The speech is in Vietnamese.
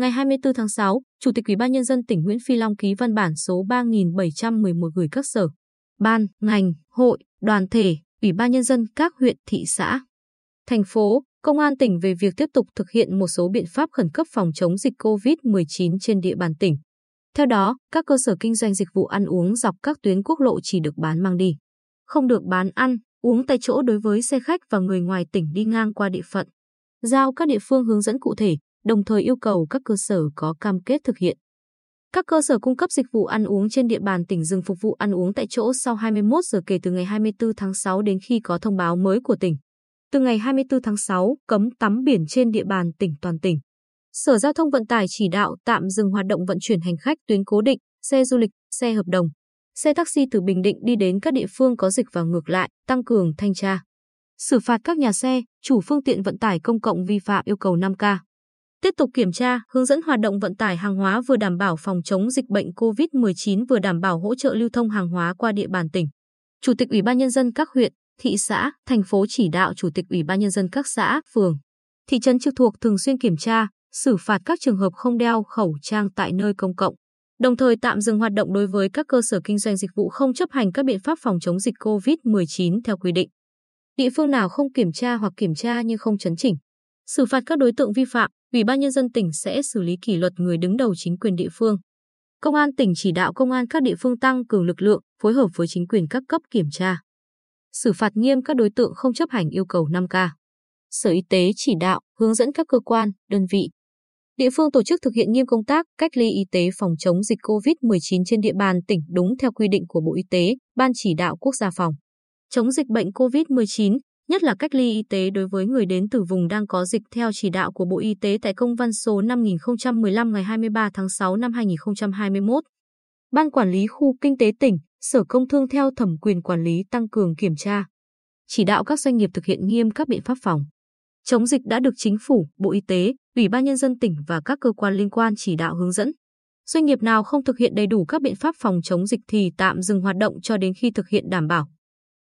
Ngày 24 tháng 6, Chủ tịch Ủy ban nhân dân tỉnh Nguyễn Phi Long ký văn bản số 3711 gửi các sở, ban, ngành, hội, đoàn thể, Ủy ban nhân dân các huyện, thị xã, thành phố, công an tỉnh về việc tiếp tục thực hiện một số biện pháp khẩn cấp phòng chống dịch COVID-19 trên địa bàn tỉnh. Theo đó, các cơ sở kinh doanh dịch vụ ăn uống dọc các tuyến quốc lộ chỉ được bán mang đi, không được bán ăn, uống tại chỗ đối với xe khách và người ngoài tỉnh đi ngang qua địa phận. Giao các địa phương hướng dẫn cụ thể, đồng thời yêu cầu các cơ sở có cam kết thực hiện. Các cơ sở cung cấp dịch vụ ăn uống trên địa bàn tỉnh dừng phục vụ ăn uống tại chỗ sau 21 giờ kể từ ngày 24 tháng 6 đến khi có thông báo mới của tỉnh. Từ ngày 24 tháng 6, cấm tắm biển trên địa bàn tỉnh toàn tỉnh. Sở Giao thông Vận tải chỉ đạo tạm dừng hoạt động vận chuyển hành khách tuyến cố định, xe du lịch, xe hợp đồng, xe taxi từ Bình Định đi đến các địa phương có dịch và ngược lại, tăng cường thanh tra. Xử phạt các nhà xe, chủ phương tiện vận tải công cộng vi phạm yêu cầu 5K. Tiếp tục kiểm tra, hướng dẫn hoạt động vận tải hàng hóa vừa đảm bảo phòng chống dịch bệnh COVID-19 vừa đảm bảo hỗ trợ lưu thông hàng hóa qua địa bàn tỉnh. Chủ tịch Ủy ban nhân dân các huyện, thị xã, thành phố chỉ đạo Chủ tịch Ủy ban nhân dân các xã, phường, thị trấn trực thuộc thường xuyên kiểm tra, xử phạt các trường hợp không đeo khẩu trang tại nơi công cộng, đồng thời tạm dừng hoạt động đối với các cơ sở kinh doanh dịch vụ không chấp hành các biện pháp phòng chống dịch COVID-19 theo quy định. Địa phương nào không kiểm tra hoặc kiểm tra nhưng không chấn chỉnh, xử phạt các đối tượng vi phạm, Ủy ban nhân dân tỉnh sẽ xử lý kỷ luật người đứng đầu chính quyền địa phương. Công an tỉnh chỉ đạo công an các địa phương tăng cường lực lượng, phối hợp với chính quyền các cấp kiểm tra. Xử phạt nghiêm các đối tượng không chấp hành yêu cầu 5K. Sở Y tế chỉ đạo, hướng dẫn các cơ quan, đơn vị, địa phương tổ chức thực hiện nghiêm công tác cách ly y tế phòng chống dịch COVID-19 trên địa bàn tỉnh đúng theo quy định của Bộ Y tế, Ban chỉ đạo quốc gia phòng chống dịch bệnh COVID-19, nhất là cách ly y tế đối với người đến từ vùng đang có dịch theo chỉ đạo của Bộ Y tế tại công văn số 5015 ngày 23 tháng 6 năm 2021. Ban quản lý khu kinh tế tỉnh, Sở Công Thương theo thẩm quyền quản lý tăng cường kiểm tra, chỉ đạo các doanh nghiệp thực hiện nghiêm các biện pháp phòng chống dịch đã được chính phủ, Bộ Y tế, Ủy ban nhân dân tỉnh và các cơ quan liên quan chỉ đạo hướng dẫn. Doanh nghiệp nào không thực hiện đầy đủ các biện pháp phòng chống dịch thì tạm dừng hoạt động cho đến khi thực hiện đảm bảo.